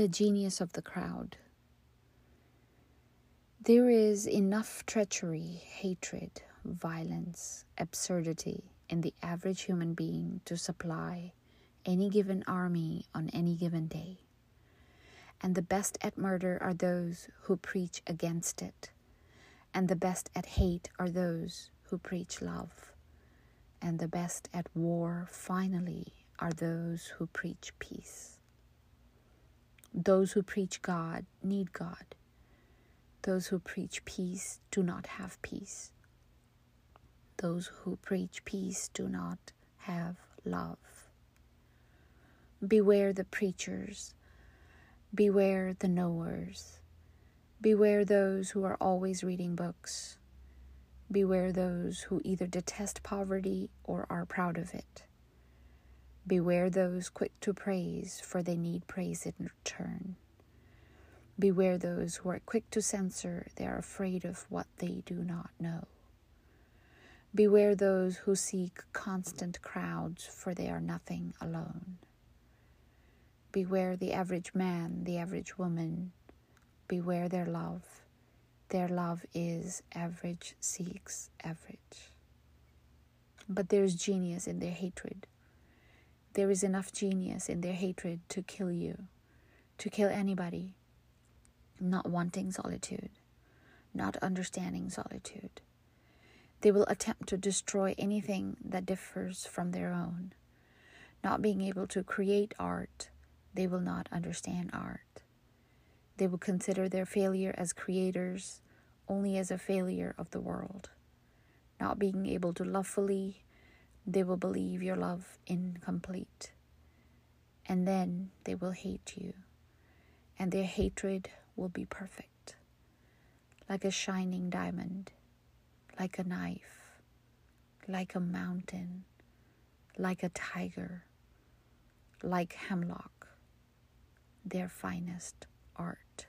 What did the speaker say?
The genius of the crowd. There is enough treachery, hatred, violence, absurdity in the average human being to supply any given army on any given day. And the best at murder are those who preach against it, and the best at hate are those who preach love, and the best at war, finally, are those who preach peace. Those who preach God need God. Those who preach peace do not have peace. Those who preach peace do not have love. Beware the preachers. Beware the knowers. Beware those who are always reading books. Beware those who either detest poverty or are proud of it. Beware those quick to praise, for they need praise in return. Beware those who are quick to censor, they are afraid of what they do not know. Beware those who seek constant crowds, for they are nothing alone. Beware the average man, the average woman. Beware their love. Their love is average seeks average. But there is genius in their hatred. There is enough genius in their hatred to kill you, to kill anybody, not wanting solitude, not understanding solitude. They will attempt to destroy anything that differs from their own. Not being able to create art, they will not understand art. They will consider their failure as creators only as a failure of the world. Not being able to love fully, they will believe your love incomplete. And then they will hate you, and their hatred will be perfect, like a shining diamond, like a knife, like a mountain, like a tiger, like hemlock, their finest art.